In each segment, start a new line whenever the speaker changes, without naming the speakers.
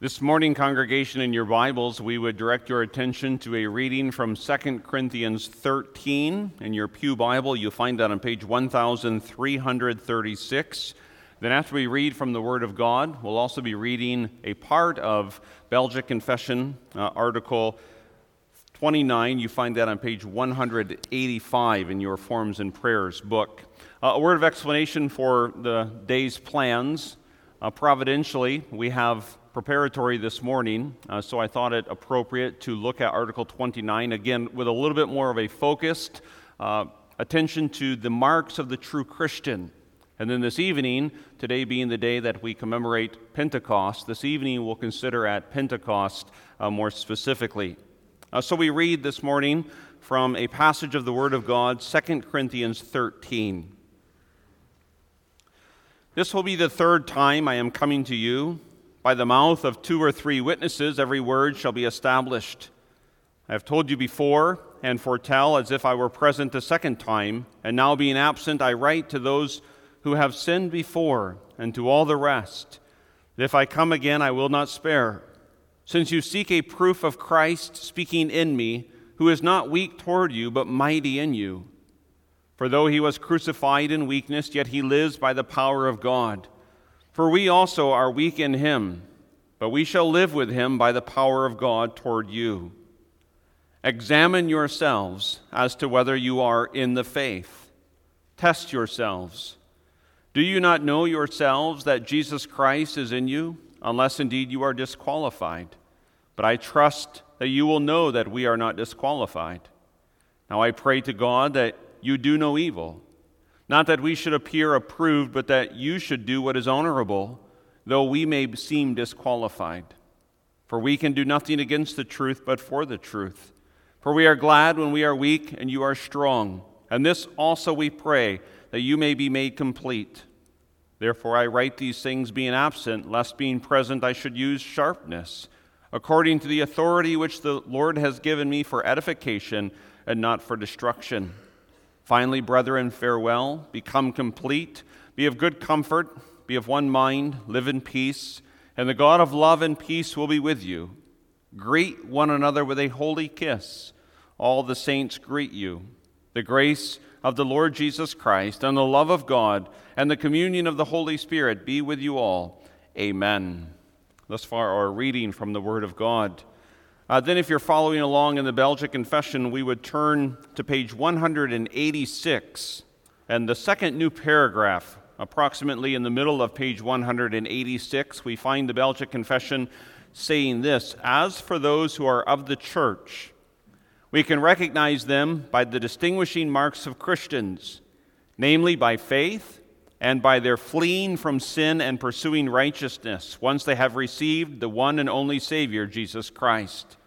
This morning, congregation, in your Bibles, we would direct your attention to a reading from 2 Corinthians 13. In your Pew Bible, you'll find that on page 1336. Then, after we read from the Word of God, we'll also be reading a part of Belgic Confession, uh, Article 29. You find that on page 185 in your Forms and Prayers book. Uh, a word of explanation for the day's plans. Uh, providentially, we have preparatory this morning, uh, so I thought it appropriate to look at Article 29 again with a little bit more of a focused uh, attention to the marks of the true Christian. And then this evening, today being the day that we commemorate Pentecost, this evening we'll consider at Pentecost uh, more specifically. Uh, so we read this morning from a passage of the Word of God, 2 Corinthians 13. This will be the third time I am coming to you. By the mouth of two or three witnesses, every word shall be established. I have told you before and foretell as if I were present the second time, and now being absent, I write to those who have sinned before and to all the rest, that if I come again, I will not spare. Since you seek a proof of Christ speaking in me, who is not weak toward you, but mighty in you. For though he was crucified in weakness, yet he lives by the power of God. For we also are weak in him, but we shall live with him by the power of God toward you. Examine yourselves as to whether you are in the faith. Test yourselves. Do you not know yourselves that Jesus Christ is in you, unless indeed you are disqualified? But I trust that you will know that we are not disqualified. Now I pray to God that you do no evil not that we should appear approved, but that you should do what is honorable, though we may seem disqualified. For we can do nothing against the truth, but for the truth. For we are glad when we are weak and you are strong. And this also we pray, that you may be made complete. Therefore I write these things being absent, lest being present I should use sharpness, according to the authority which the Lord has given me for edification and not for destruction. Finally, brethren, farewell. Become complete. Be of good comfort. Be of one mind. Live in peace. And the God of love and peace will be with you. Greet one another with a holy kiss. All the saints greet you. The grace of the Lord Jesus Christ and the love of God and the communion of the Holy Spirit be with you all. Amen. Thus far, our reading from the Word of God. Uh, then, if you're following along in the Belgic Confession, we would turn to page 186 and the second new paragraph, approximately in the middle of page 186, we find the Belgic Confession saying this As for those who are of the church, we can recognize them by the distinguishing marks of Christians, namely by faith and by their fleeing from sin and pursuing righteousness once they have received the one and only Savior, Jesus Christ.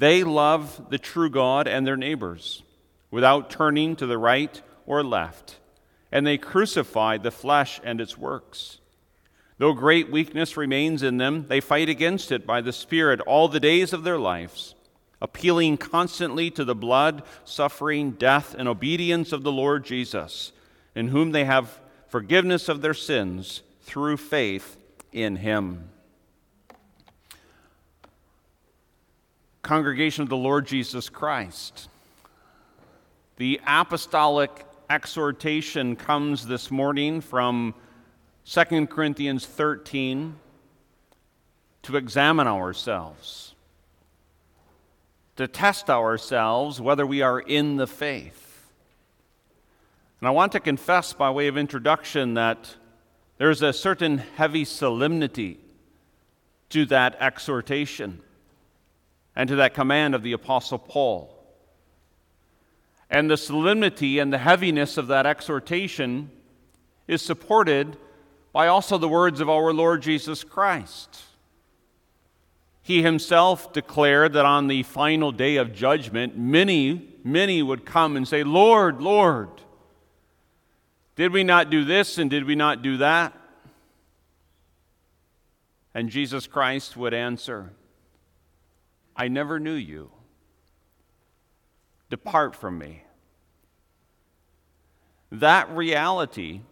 They love the true God and their neighbors without turning to the right or left, and they crucify the flesh and its works. Though great weakness remains in them, they fight against it by the Spirit all the days of their lives, appealing constantly to the blood, suffering, death, and obedience of the Lord Jesus, in whom they have forgiveness of their sins through faith in him. Congregation of the Lord Jesus Christ. The apostolic exhortation comes this morning from 2 Corinthians 13 to examine ourselves, to test ourselves whether we are in the faith. And I want to confess, by way of introduction, that there's a certain heavy solemnity to that exhortation and to that command of the Apostle Paul. And the solemnity and the heaviness of that exhortation is supported by also the words of our Lord Jesus Christ. He himself declared that on the final day of judgment, many, many would come and say, Lord, Lord, did we not do this and did we not do that? And Jesus Christ would answer, I never knew you. Depart from me. That reality,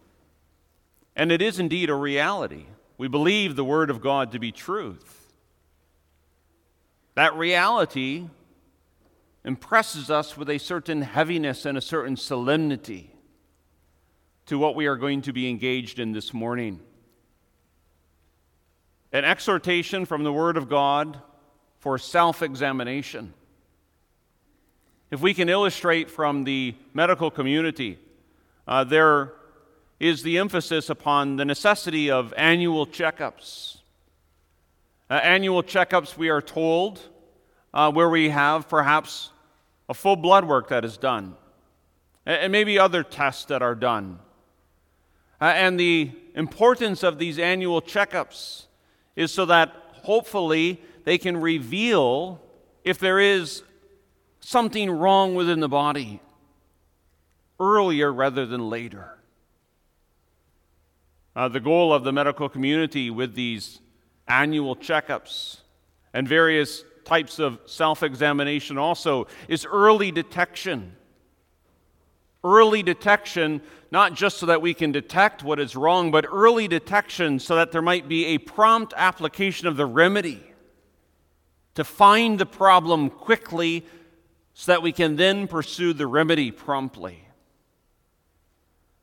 and it is indeed a reality, We believe the Word of God to be truth. That reality impresses us with a certain heaviness and a certain solemnity to what we are going to be engaged in this morning. An exhortation from the Word of God for self examination. If we can illustrate from the medical community, uh, there is the emphasis upon the necessity of annual checkups. Uh, annual checkups, we are told, uh, where we have perhaps a full blood work that is done, and maybe other tests that are done. Uh, and the importance of these annual checkups is so that hopefully they can reveal if there is something wrong within the body earlier rather than later. Uh, the goal of the medical community with these annual checkups and various types of self examination also is early detection. Early detection, not just so that we can detect what is wrong, but early detection so that there might be a prompt application of the remedy to find the problem quickly so that we can then pursue the remedy promptly.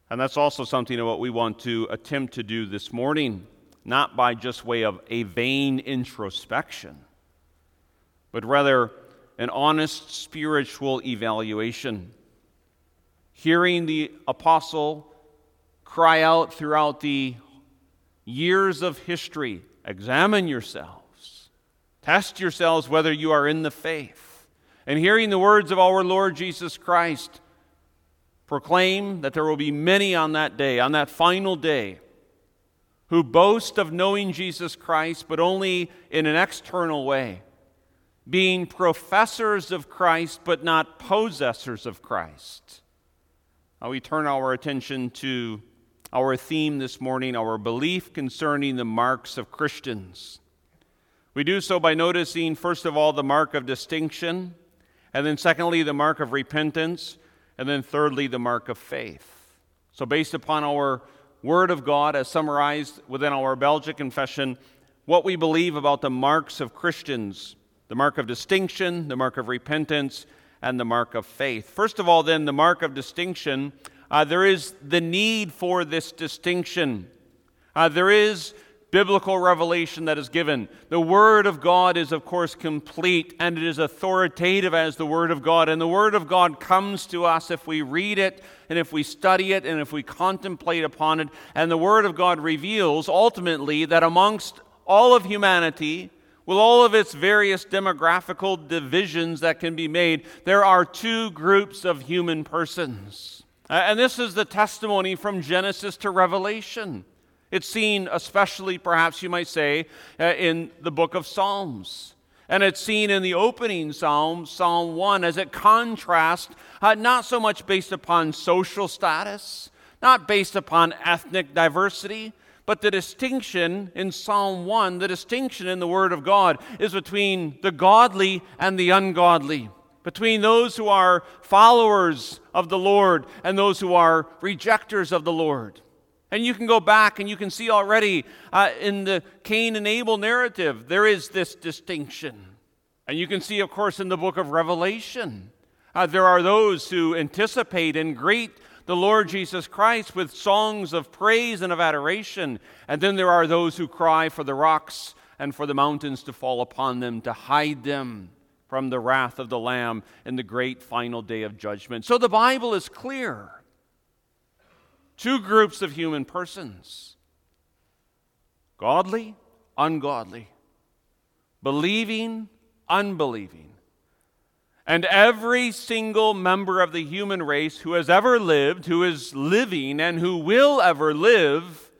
And that's also something of what we want to attempt to do this morning, not by just way of a vain introspection, but rather an honest spiritual evaluation. Hearing the apostle cry out throughout the years of history examine yourselves, test yourselves whether you are in the faith and hearing the words of our Lord Jesus Christ proclaim that there will be many on that day, on that final day, who boast of knowing Jesus Christ, but only in an external way, being professors of Christ, but not possessors of Christ. Now we turn our attention to our theme this morning, our belief concerning the marks of Christians. We do so by noticing, first of all, the mark of distinction and then, secondly, the mark of repentance. And then, thirdly, the mark of faith. So, based upon our Word of God as summarized within our Belgic confession, what we believe about the marks of Christians the mark of distinction, the mark of repentance, and the mark of faith. First of all, then, the mark of distinction. Uh, there is the need for this distinction. Uh, there is biblical revelation that is given. The Word of God is, of course, complete and it is authoritative as the Word of God. And the Word of God comes to us if we read it and if we study it and if we contemplate upon it. And the Word of God reveals ultimately that amongst all of humanity, with all of its various demographical divisions that can be made, there are two groups of human persons. And this is the testimony from Genesis to Revelation. It's seen, especially perhaps you might say, uh, in the book of Psalms. And it's seen in the opening psalm, Psalm 1, as it contrasts, uh, not so much based upon social status, not based upon ethnic diversity, but the distinction in Psalm 1, the distinction in the Word of God, is between the godly and the ungodly, between those who are followers of the Lord and those who are rejectors of the Lord. And you can go back and you can see already uh, in the Cain and Abel narrative, there is this distinction. And you can see, of course, in the book of Revelation, uh, there are those who anticipate and greet the Lord Jesus Christ with songs of praise and of adoration. And then there are those who cry for the rocks and for the mountains to fall upon them, to hide them from the wrath of the Lamb in the great final day of judgment. So the Bible is clear two groups of human persons godly, ungodly, believing, unbelieving. And every single member of the human race who has ever lived, who is living, and who will ever live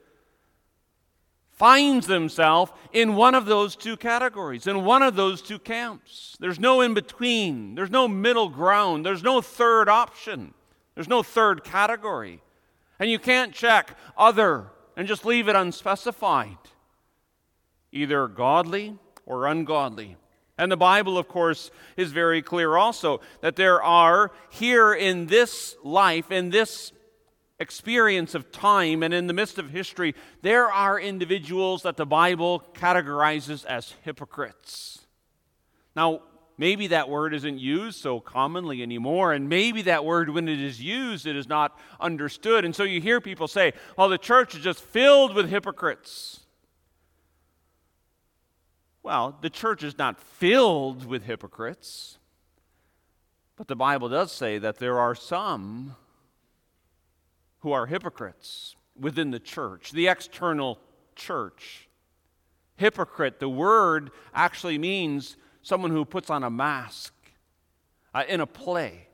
finds themselves in one of those two categories, in one of those two camps. There's no in between, there's no middle ground, there's no third option, there's no third category. And you can't check other and just leave it unspecified, either godly or ungodly. And the Bible, of course, is very clear also that there are here in this life, in this experience of time and in the midst of history, there are individuals that the Bible categorizes as hypocrites. Now, maybe that word isn't used so commonly anymore, and maybe that word, when it is used, it is not understood. And so you hear people say, well, the church is just filled with hypocrites. Well, the church is not filled with hypocrites, but the Bible does say that there are some who are hypocrites within the church, the external church. Hypocrite, the word actually means someone who puts on a mask uh, in a play,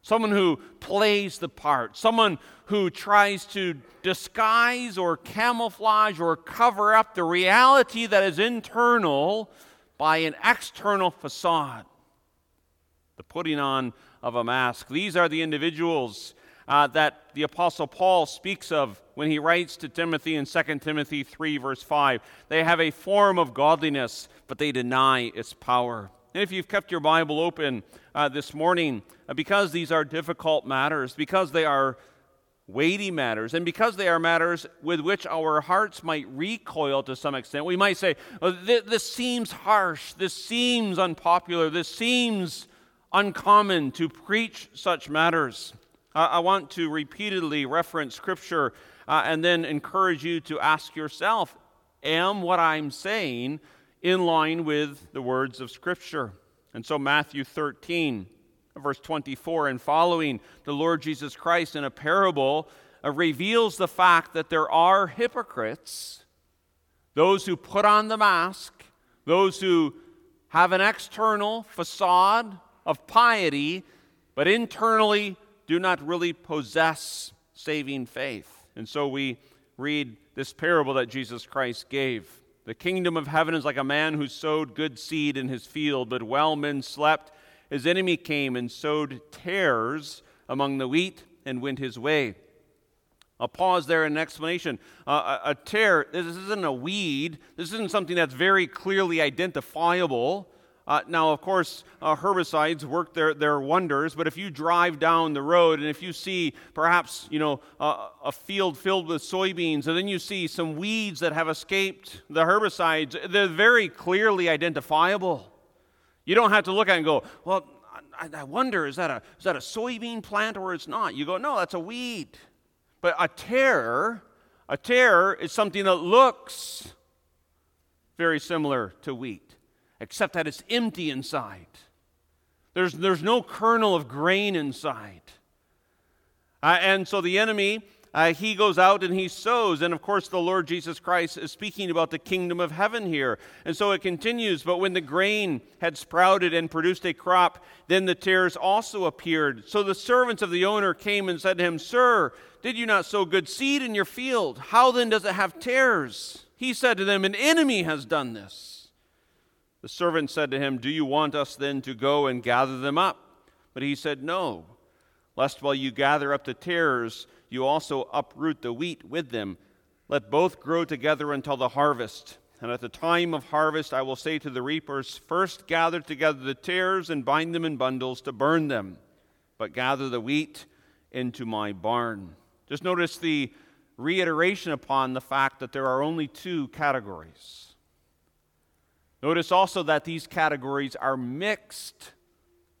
someone who plays the part, someone who tries to disguise or camouflage or cover up the reality that is internal by an external facade. The putting on of a mask. These are the individuals uh, that the Apostle Paul speaks of when he writes to Timothy in 2 Timothy 3, verse 5. They have a form of godliness, but they deny its power. And if you've kept your Bible open uh, this morning, uh, because these are difficult matters, because they are weighty matters, and because they are matters with which our hearts might recoil to some extent, we might say, oh, th- This seems harsh, this seems unpopular, this seems uncommon to preach such matters. I want to repeatedly reference Scripture uh, and then encourage you to ask yourself Am what I'm saying in line with the words of Scripture? And so, Matthew 13, verse 24 and following, the Lord Jesus Christ in a parable uh, reveals the fact that there are hypocrites, those who put on the mask, those who have an external facade of piety, but internally do not really possess saving faith. And so we read this parable that Jesus Christ gave. The kingdom of heaven is like a man who sowed good seed in his field, but while men slept, his enemy came and sowed tares among the wheat and went his way. I'll pause there in an explanation. Uh, a, a tare, this isn't a weed. This isn't something that's very clearly identifiable. Uh, now, of course, uh, herbicides work their, their wonders, but if you drive down the road and if you see perhaps, you know, uh, a field filled with soybeans, and then you see some weeds that have escaped the herbicides, they're very clearly identifiable. You don't have to look at it and go, well, I, I wonder, is that, a, is that a soybean plant or it's not? You go, no, that's a weed. But a tare, a tare is something that looks very similar to wheat except that it's empty inside. There's, there's no kernel of grain inside. Uh, and so the enemy, uh, he goes out and he sows. And of course, the Lord Jesus Christ is speaking about the kingdom of heaven here. And so it continues. But when the grain had sprouted and produced a crop, then the tares also appeared. So the servants of the owner came and said to him, Sir, did you not sow good seed in your field? How then does it have tares? He said to them, An enemy has done this. The servant said to him, Do you want us then to go and gather them up? But he said, No, lest while you gather up the tares, you also uproot the wheat with them. Let both grow together until the harvest. And at the time of harvest, I will say to the reapers, First gather together the tares and bind them in bundles to burn them, but gather the wheat into my barn. Just notice the reiteration upon the fact that there are only two categories Notice also that these categories are mixed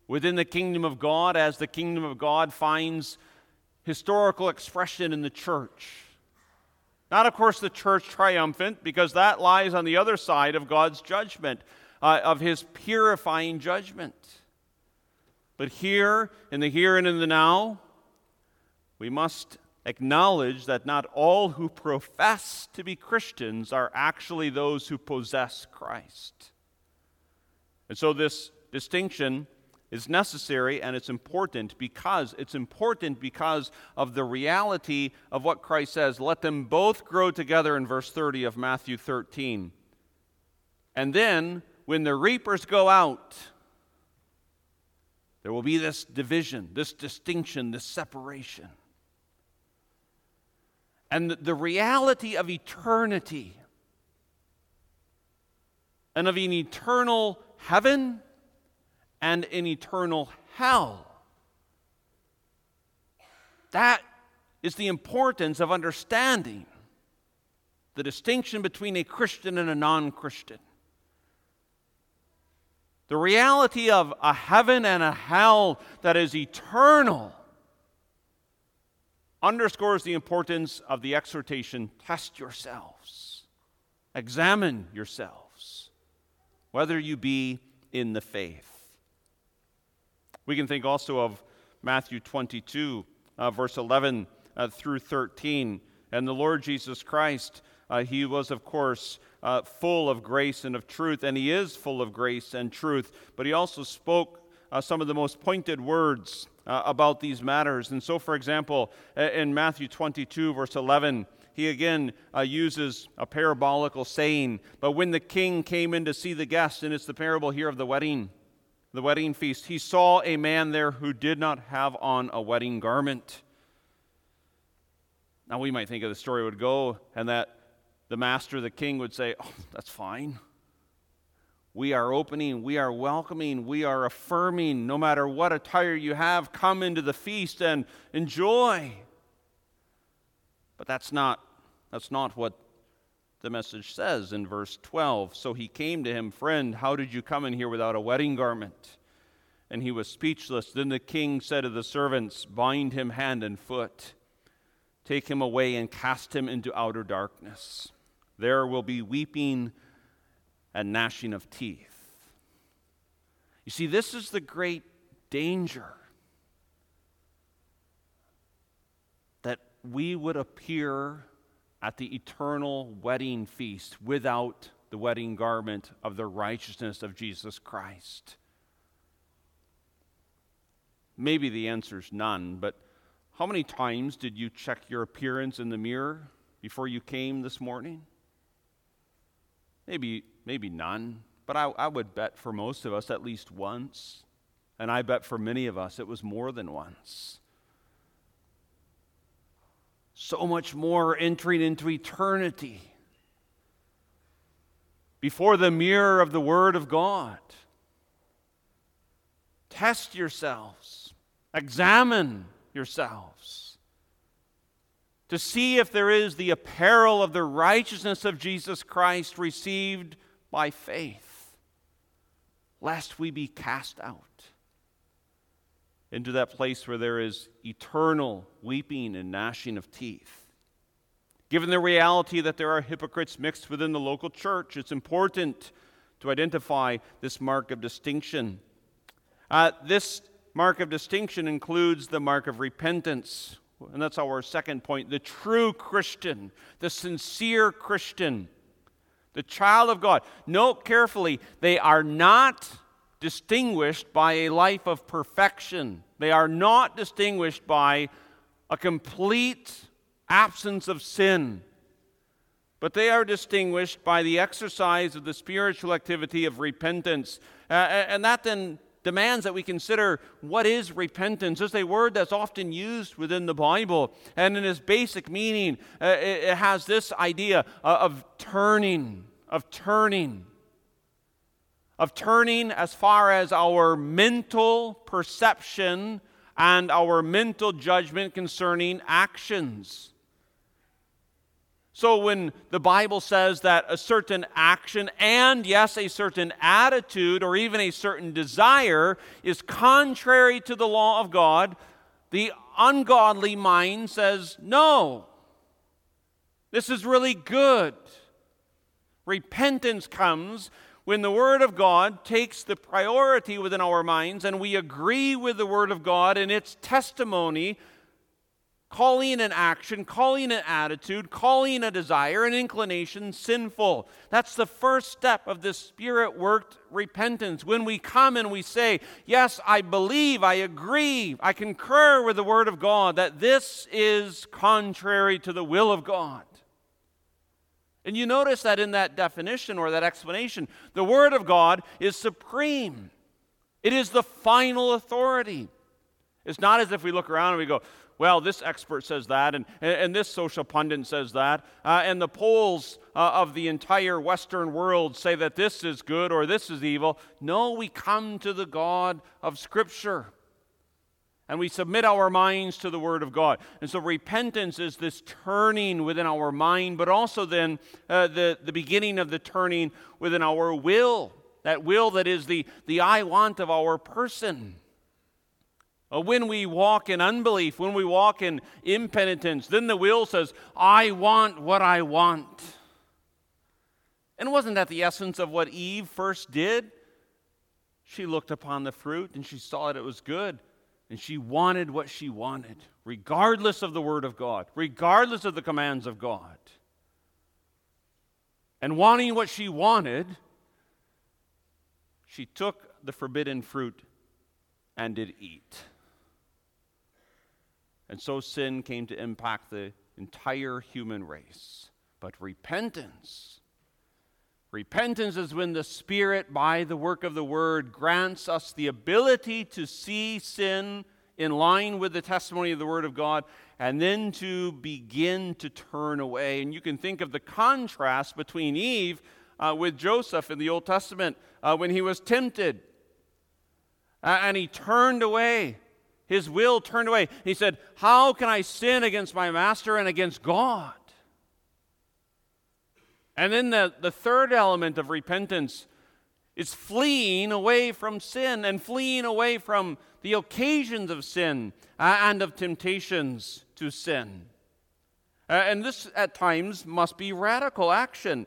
within the kingdom of God as the kingdom of God finds historical expression in the church. Not, of course, the church triumphant, because that lies on the other side of God's judgment, uh, of his purifying judgment. But here, in the here and in the now, we must acknowledge that not all who profess to be Christians are actually those who possess Christ. And so this distinction is necessary and it's important because it's important because of the reality of what Christ says. Let them both grow together in verse 30 of Matthew 13. And then when the reapers go out, there will be this division, this distinction, this separation and the reality of eternity and of an eternal heaven and an eternal hell. That is the importance of understanding the distinction between a Christian and a non Christian. The reality of a heaven and a hell that is eternal underscores the importance of the exhortation test yourselves, examine yourselves, whether you be in the faith. We can think also of Matthew 22, uh, verse 11 uh, through 13. And the Lord Jesus Christ, uh, he was, of course, uh, full of grace and of truth, and he is full of grace and truth, but he also spoke uh, some of the most pointed words uh, about these matters. And so, for example, in Matthew 22, verse 11, he again uh, uses a parabolical saying. But when the king came in to see the guests, and it's the parable here of the wedding, the wedding feast, he saw a man there who did not have on a wedding garment. Now, we might think of the story would go, and that the master, the king, would say, Oh, that's fine. We are opening, we are welcoming, we are affirming. No matter what attire you have, come into the feast and enjoy. But that's not, that's not what the message says in verse 12. So he came to him, Friend, how did you come in here without a wedding garment? And he was speechless. Then the king said to the servants, Bind him hand and foot, take him away, and cast him into outer darkness. There will be weeping and gnashing of teeth. You see, this is the great danger that we would appear at the eternal wedding feast without the wedding garment of the righteousness of Jesus Christ. Maybe the answer is none, but how many times did you check your appearance in the mirror before you came this morning? Maybe, maybe none, but I, I would bet for most of us at least once. And I bet for many of us it was more than once. So much more entering into eternity before the mirror of the Word of God. Test yourselves, examine yourselves to see if there is the apparel of the righteousness of Jesus Christ received by faith, lest we be cast out into that place where there is eternal weeping and gnashing of teeth. Given the reality that there are hypocrites mixed within the local church, it's important to identify this mark of distinction. Uh, this mark of distinction includes the mark of repentance, and that's our second point. The true Christian, the sincere Christian, the child of God. Note carefully, they are not distinguished by a life of perfection. They are not distinguished by a complete absence of sin. But they are distinguished by the exercise of the spiritual activity of repentance. Uh, and that then demands that we consider what is repentance. It's a word that's often used within the Bible, and in its basic meaning, uh, it, it, has this idea of turning, of turning, of turning as far as our mental perception and our mental judgment concerning actions. So, when the Bible says that a certain action and, yes, a certain attitude or even a certain desire is contrary to the law of God, the ungodly mind says, no, this is really good. Repentance comes when the Word of God takes the priority within our minds and we agree with the Word of God and its testimony calling an action, calling an attitude, calling a desire, an inclination sinful. That's the first step of this spirit worked repentance. When we come and we say, Yes, I believe, I agree, I concur with the Word of God that this is contrary to the will of God. And you notice that in that definition or that explanation, the Word of God is supreme. It is the final authority. It's not as if we look around and we go, well, this expert says that, and, and this social pundit says that, uh, and the polls uh, of the entire Western world say that this is good or this is evil. No, we come to the God of Scripture. and we submit our minds to the Word of God. And so repentance is this turning within our mind, but also then uh, the, the beginning of the turning within our will. That will that is the, the I want of our person. Uh, when we walk in unbelief, when we walk in impenitence, then the will says, I want what I want. And wasn't that the essence of what Eve first did? She looked upon the fruit and she saw that it was good and she wanted what she wanted, regardless of the Word of God, regardless of the commands of God. And wanting what she wanted, she took the forbidden fruit and did eat. And so sin came to impact the entire human race. But repentance, Repentance is when the Spirit, by the work of the Word, grants us the ability to see sin in line with the testimony of the Word of God and then to begin to turn away. And you can think of the contrast between Eve uh, with Joseph in the Old Testament uh, when he was tempted uh, and he turned away. His will turned away. He said, How can I sin against my master and against God? And then the, the third element of repentance is fleeing away from sin and fleeing away from the occasions of sin uh, and of temptations to sin. Uh, and this, at times, must be radical action.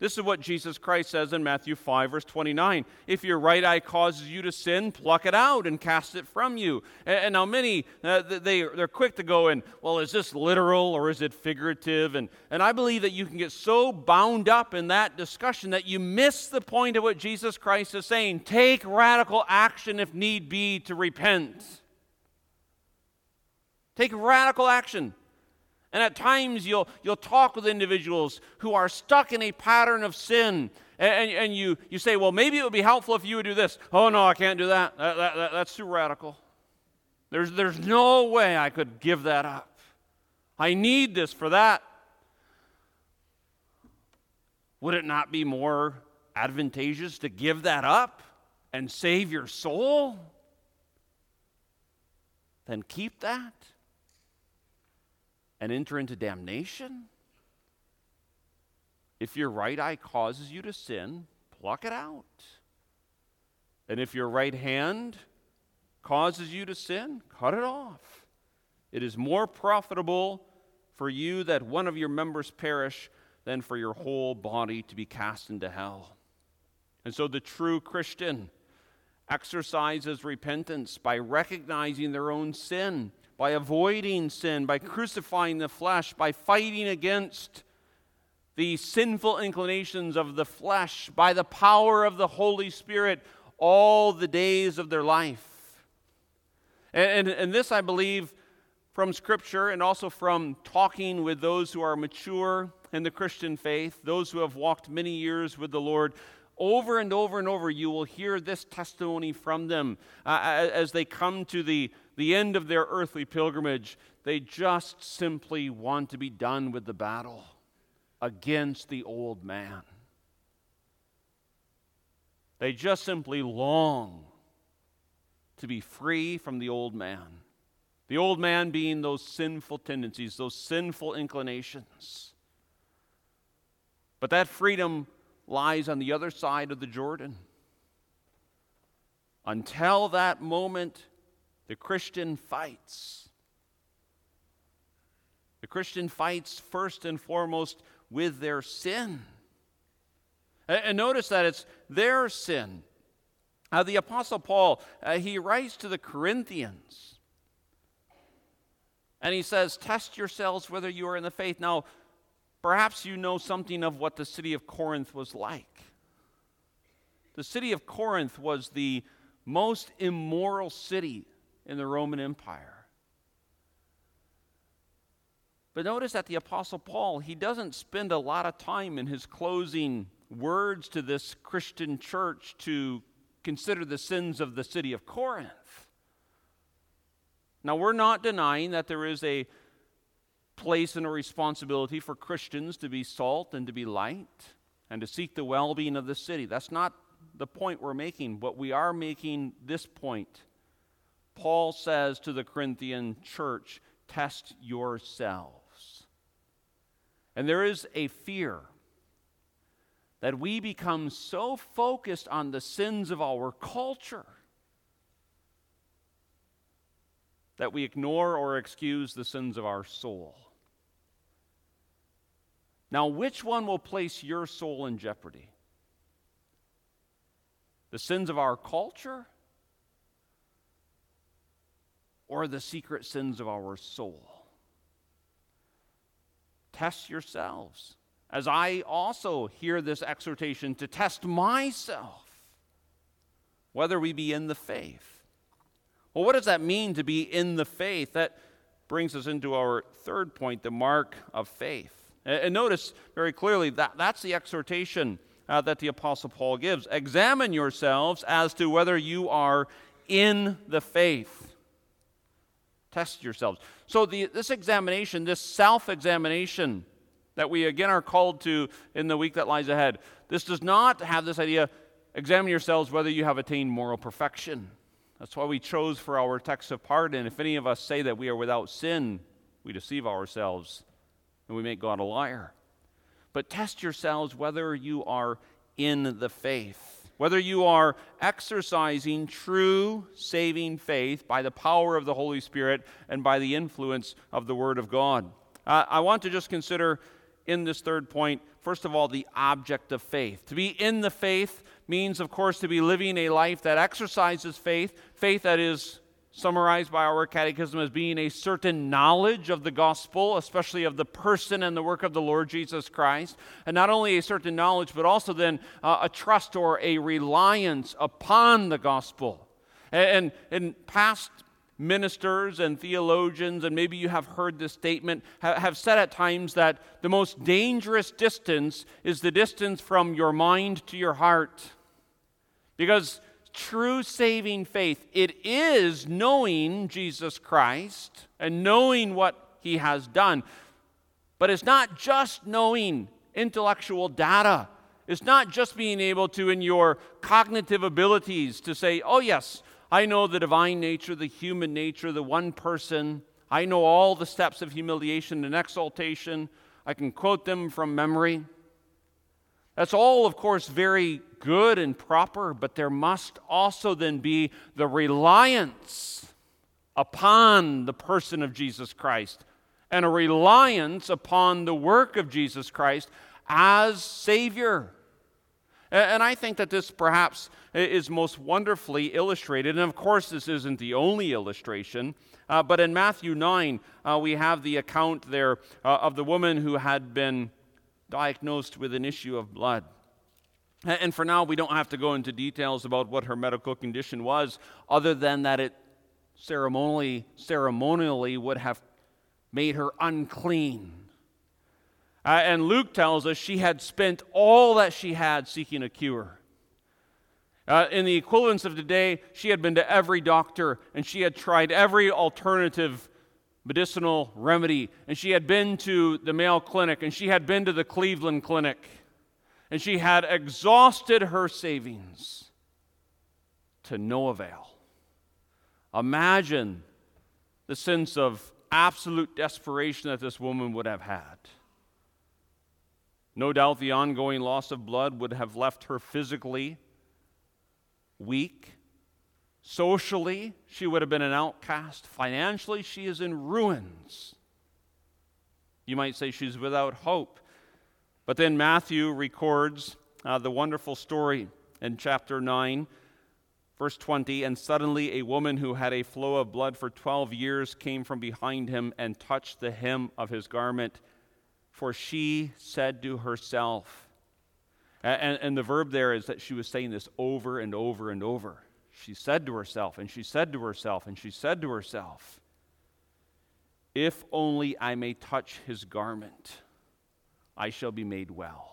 This is what Jesus Christ says in Matthew 5, verse 29. If your right eye causes you to sin, pluck it out and cast it from you. And, and now, many, uh, they, they're quick to go in, well, is this literal or is it figurative? And, and I believe that you can get so bound up in that discussion that you miss the point of what Jesus Christ is saying. Take radical action if need be to repent. Take radical action. And at times you'll, you'll talk with individuals who are stuck in a pattern of sin. And, and, you, you say, well, maybe it would be helpful if you would do this. Oh, no, I can't do that. that, that, that that's too radical. There's, there's no way I could give that up. I need this for that. Would it not be more advantageous to give that up and save your soul than keep that? And enter into damnation? If your right eye causes you to sin, pluck it out. And if your right hand causes you to sin, cut it off. It is more profitable for you that one of your members perish than for your whole body to be cast into hell. And so the true Christian exercises repentance by recognizing their own sin by avoiding sin, by crucifying the flesh, by fighting against the sinful inclinations of the flesh, by the power of the Holy Spirit all the days of their life. And, and, and this, I believe, from Scripture and also from talking with those who are mature in the Christian faith, those who have walked many years with the Lord, over and over and over, you will hear this testimony from them uh, as they come to the, the end of their earthly pilgrimage. They just simply want to be done with the battle against the old man. They just simply long to be free from the old man. The old man being those sinful tendencies, those sinful inclinations. But that freedom lies on the other side of the Jordan. Until that moment, the Christian fights. The Christian fights first and foremost with their sin. And notice that it's their sin. Uh, the Apostle Paul, uh, he writes to the Corinthians. And he says, Test yourselves whether you are in the faith. Now, Perhaps you know something of what the city of Corinth was like. The city of Corinth was the most immoral city in the Roman Empire. But notice that the Apostle Paul, he doesn't spend a lot of time in his closing words to this Christian church to consider the sins of the city of Corinth. Now, we're not denying that there is a place and a responsibility for Christians to be salt and to be light and to seek the well being of the city. That's not the point we're making, but we are making this point Paul says to the Corinthian church, test yourselves. And there is a fear that we become so focused on the sins of our culture that we ignore or excuse the sins of our soul. Now, which one will place your soul in jeopardy? The sins of our culture or the secret sins of our soul? Test yourselves. As I also hear this exhortation to test myself, whether we be in the faith. Well, what does that mean to be in the faith? That brings us into our third point the mark of faith. And notice very clearly that that's the exhortation uh, that the Apostle Paul gives. Examine yourselves as to whether you are in the faith. Test yourselves. So, the, this examination, this self examination that we again are called to in the week that lies ahead, this does not have this idea examine yourselves whether you have attained moral perfection. That's why we chose for our text of pardon. If any of us say that we are without sin, we deceive ourselves and we make God a liar. But test yourselves whether you are in the faith whether you are exercising true saving faith by the power of the Holy Spirit and by the influence of the Word of God. Uh, I want to just consider in this third point, first of all, the object of faith. To be in the faith means, of course, to be living a life that exercises faith, faith that is summarized by our catechism as being a certain knowledge of the gospel, especially of the person and the work of the Lord Jesus Christ. And not only a certain knowledge, but also then uh, a trust or a reliance upon the gospel. And, in past ministers and theologians, and maybe you have heard this statement, have said at times that the most dangerous distance is the distance from your mind to your heart. Because true saving faith. It is knowing Jesus Christ and knowing what he has done. But it's not just knowing intellectual data. It's not just being able to, in your cognitive abilities, to say, oh, yes, I know the divine nature, the human nature, the one person. I know all the steps of humiliation and exaltation. I can quote them from memory. That's all, of course, very good and proper, but there must also then be the reliance upon the person of Jesus Christ and a reliance upon the work of Jesus Christ as Savior. And I think that this perhaps is most wonderfully illustrated. And of course, this isn't the only illustration. Uh, but in Matthew 9, uh, we have the account there uh, of the woman who had been diagnosed with an issue of blood. And for now, we don't have to go into details about what her medical condition was, other than that it ceremonially, ceremonially would have made her unclean. Uh, and Luke tells us she had spent all that she had seeking a cure. Uh, in the equivalence of today, she had been to every doctor and she had tried every alternative medicinal remedy. And she had been to the Mayo Clinic and she had been to the Cleveland Clinic and she had exhausted her savings to no avail. Imagine the sense of absolute desperation that this woman would have had. No doubt the ongoing loss of blood would have left her physically weak. Socially, she would have been an outcast. Financially, she is in ruins. You might say she's without hope. But then Matthew records uh, the wonderful story in chapter 9, verse 20. And suddenly a woman who had a flow of blood for 12 years came from behind him and touched the hem of his garment. For she said to herself, and, and the verb there is that she was saying this over and over and over. She said to herself, and she said to herself, and she said to herself, If only I may touch his garment I shall be made well.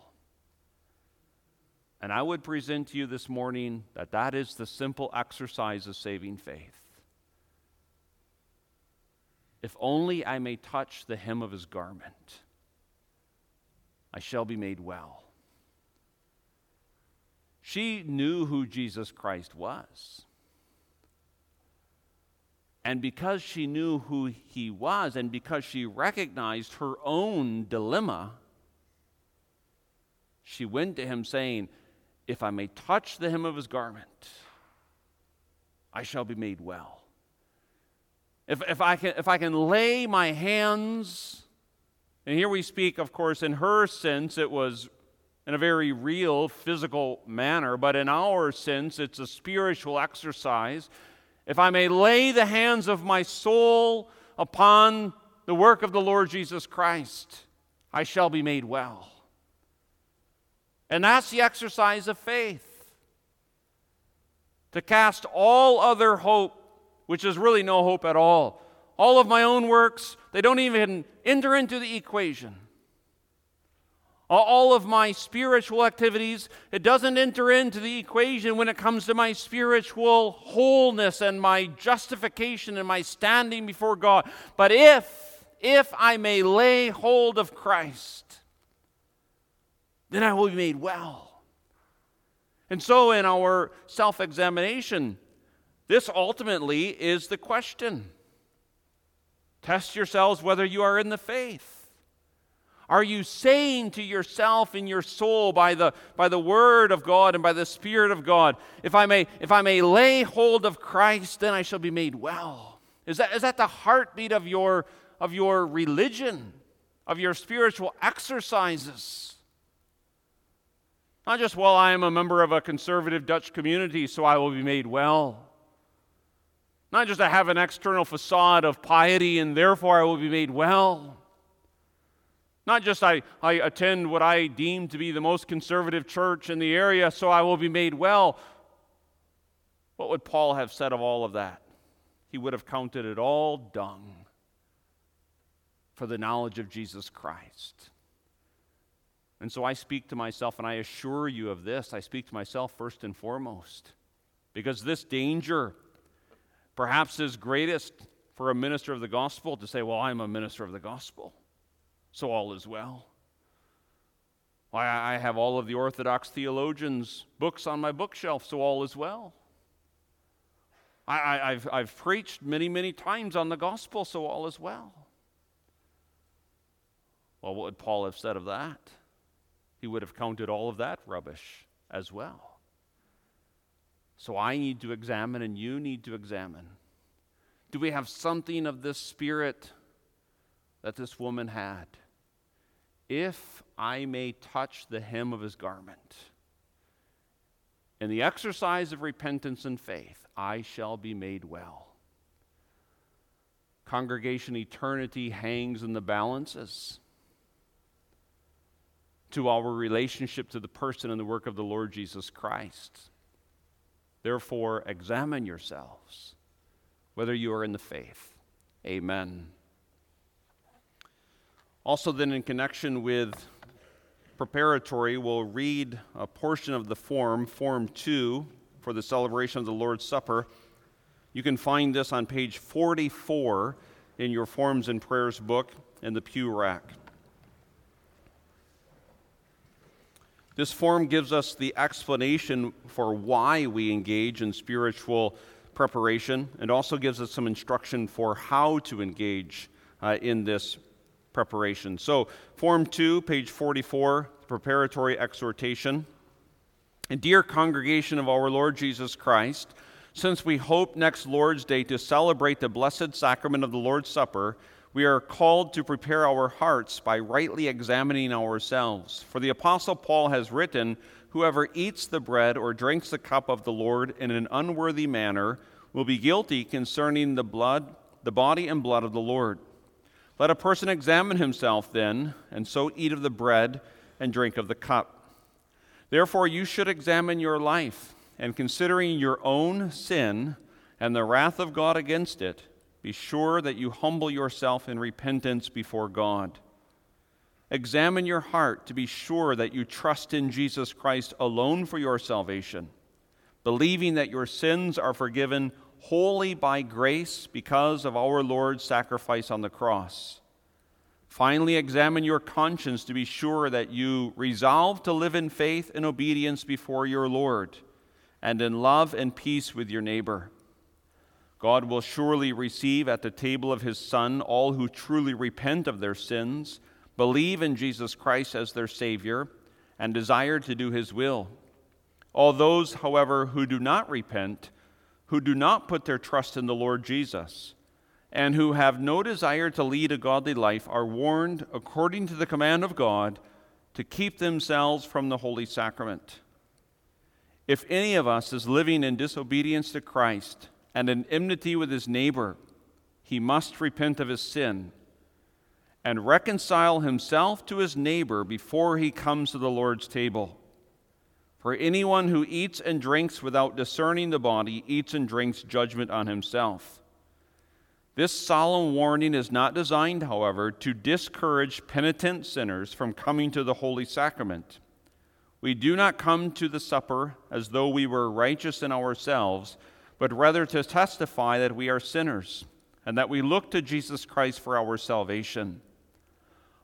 And I would present to you this morning that that is the simple exercise of saving faith. If only I may touch the hem of his garment, I shall be made well. She knew who Jesus Christ was. And because she knew who he was, and because she recognized her own dilemma, she went to him saying, If I may touch the hem of his garment, I shall be made well. If, if, I, can, if I can lay my hands, and here we speak, of course, in her sense, it was in a very real physical manner, but in our sense, it's a spiritual exercise. If I may lay the hands of my soul upon the work of the Lord Jesus Christ, I shall be made well. And that's the exercise of faith. To cast all other hope, which is really no hope at all, all of my own works, they don't even enter into the equation. All of my spiritual activities, it doesn't enter into the equation when it comes to my spiritual wholeness and my justification and my standing before God. But if, if I may lay hold of Christ, then I will be made well. And so, in our self examination, this ultimately is the question. Test yourselves whether you are in the faith. Are you saying to yourself in your soul by the, by the word of God and by the Spirit of God, if I, may, if I may lay hold of Christ, then I shall be made well? Is that, is that the heartbeat of your, of your religion, of your spiritual exercises? Not just, well, I am a member of a conservative Dutch community, so I will be made well. Not just I have an external facade of piety and therefore I will be made well. Not just I, I attend what I deem to be the most conservative church in the area, so I will be made well. What would Paul have said of all of that? He would have counted it all dung for the knowledge of Jesus Christ. And so I speak to myself, and I assure you of this I speak to myself first and foremost. Because this danger perhaps is greatest for a minister of the gospel to say, Well, I'm a minister of the gospel, so all is well. Why, I have all of the Orthodox theologians' books on my bookshelf, so all is well. I, have I've preached many, many times on the gospel, so all is well. Well, what would Paul have said of that? he would have counted all of that rubbish as well. So I need to examine, and you need to examine. Do we have something of this spirit that this woman had? If I may touch the hem of his garment, in the exercise of repentance and faith, I shall be made well. Congregation eternity hangs in the balances to our relationship to the person and the work of the Lord Jesus Christ. Therefore, examine yourselves whether you are in the faith. Amen. Also, then, in connection with preparatory, we'll read a portion of the form, Form 2, for the celebration of the Lord's Supper. You can find this on page 44 in your Forms and Prayers book in the pew rack. This form gives us the explanation for why we engage in spiritual preparation and also gives us some instruction for how to engage uh, in this preparation. So, Form 2, page 44, preparatory exhortation. Dear congregation of our Lord Jesus Christ, since we hope next Lord's Day to celebrate the blessed sacrament of the Lord's Supper, we are called to prepare our hearts by rightly examining ourselves. For the Apostle Paul has written, Whoever eats the bread or drinks the cup of the Lord in an unworthy manner will be guilty concerning the blood, the body and blood of the Lord. Let a person examine himself then, and so eat of the bread and drink of the cup. Therefore, you should examine your life, and considering your own sin and the wrath of God against it, be sure that you humble yourself in repentance before God. Examine your heart to be sure that you trust in Jesus Christ alone for your salvation, believing that your sins are forgiven wholly by grace because of our Lord's sacrifice on the cross. Finally, examine your conscience to be sure that you resolve to live in faith and obedience before your Lord, and in love and peace with your neighbor. God will surely receive at the table of his Son all who truly repent of their sins, believe in Jesus Christ as their Savior, and desire to do his will. All those, however, who do not repent, who do not put their trust in the Lord Jesus, and who have no desire to lead a godly life are warned, according to the command of God, to keep themselves from the holy sacrament. If any of us is living in disobedience to Christ, and in enmity with his neighbor, he must repent of his sin and reconcile himself to his neighbor before he comes to the Lord's table. For anyone who eats and drinks without discerning the body eats and drinks judgment on himself. This solemn warning is not designed, however, to discourage penitent sinners from coming to the Holy Sacrament. We do not come to the supper as though we were righteous in ourselves but rather to testify that we are sinners and that we look to Jesus Christ for our salvation.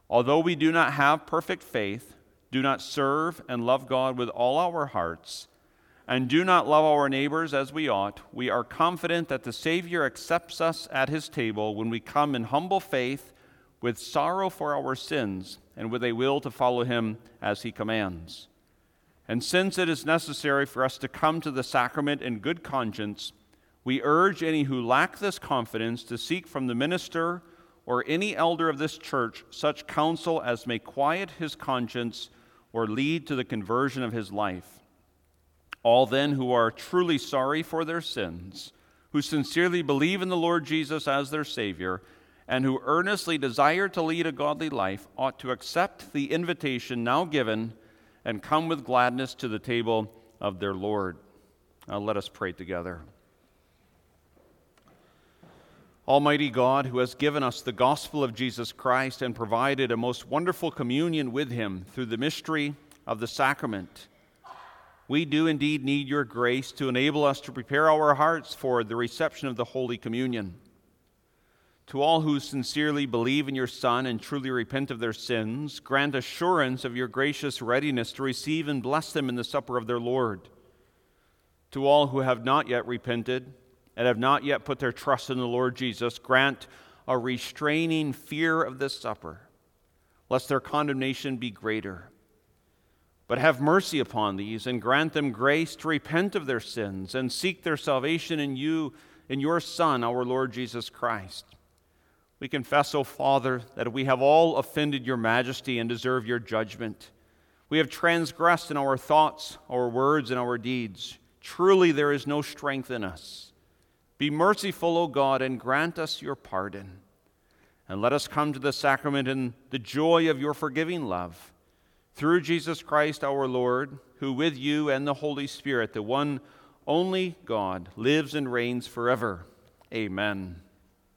Although we do not have perfect faith, do not serve and love God with all our hearts, and do not love our neighbors as we ought, we are confident that the Savior accepts us at his table when we come in humble faith, with sorrow for our sins, and with a will to follow him as he commands. And since it is necessary for us to come to the sacrament in good conscience, we urge any who lack this confidence to seek from the minister or any elder of this church such counsel as may quiet his conscience or lead to the conversion of his life. All then who are truly sorry for their sins, who sincerely believe in the Lord Jesus as their Savior, and who earnestly desire to lead a godly life ought to accept the invitation now given and come with gladness to the table of their Lord. Now let us pray together. Almighty God, who has given us the gospel of Jesus Christ and provided a most wonderful communion with him through the mystery of the sacrament, we do indeed need your grace to enable us to prepare our hearts for the reception of the Holy Communion. To all who sincerely believe in your Son and truly repent of their sins, grant assurance of your gracious readiness to receive and bless them in the supper of their Lord. To all who have not yet repented and have not yet put their trust in the Lord Jesus, grant a restraining fear of this supper, lest their condemnation be greater. But have mercy upon these and grant them grace to repent of their sins and seek their salvation in you, in your Son, our Lord Jesus Christ. We confess, O Father, that we have all offended your majesty and deserve your judgment. We have transgressed in our thoughts, our words, and our deeds. Truly, there is no strength in us. Be merciful, O God, and grant us your pardon. And let us come to the sacrament in the joy of your forgiving love. Through Jesus Christ our Lord, who with you and the Holy Spirit, the one only God, lives and reigns forever. Amen.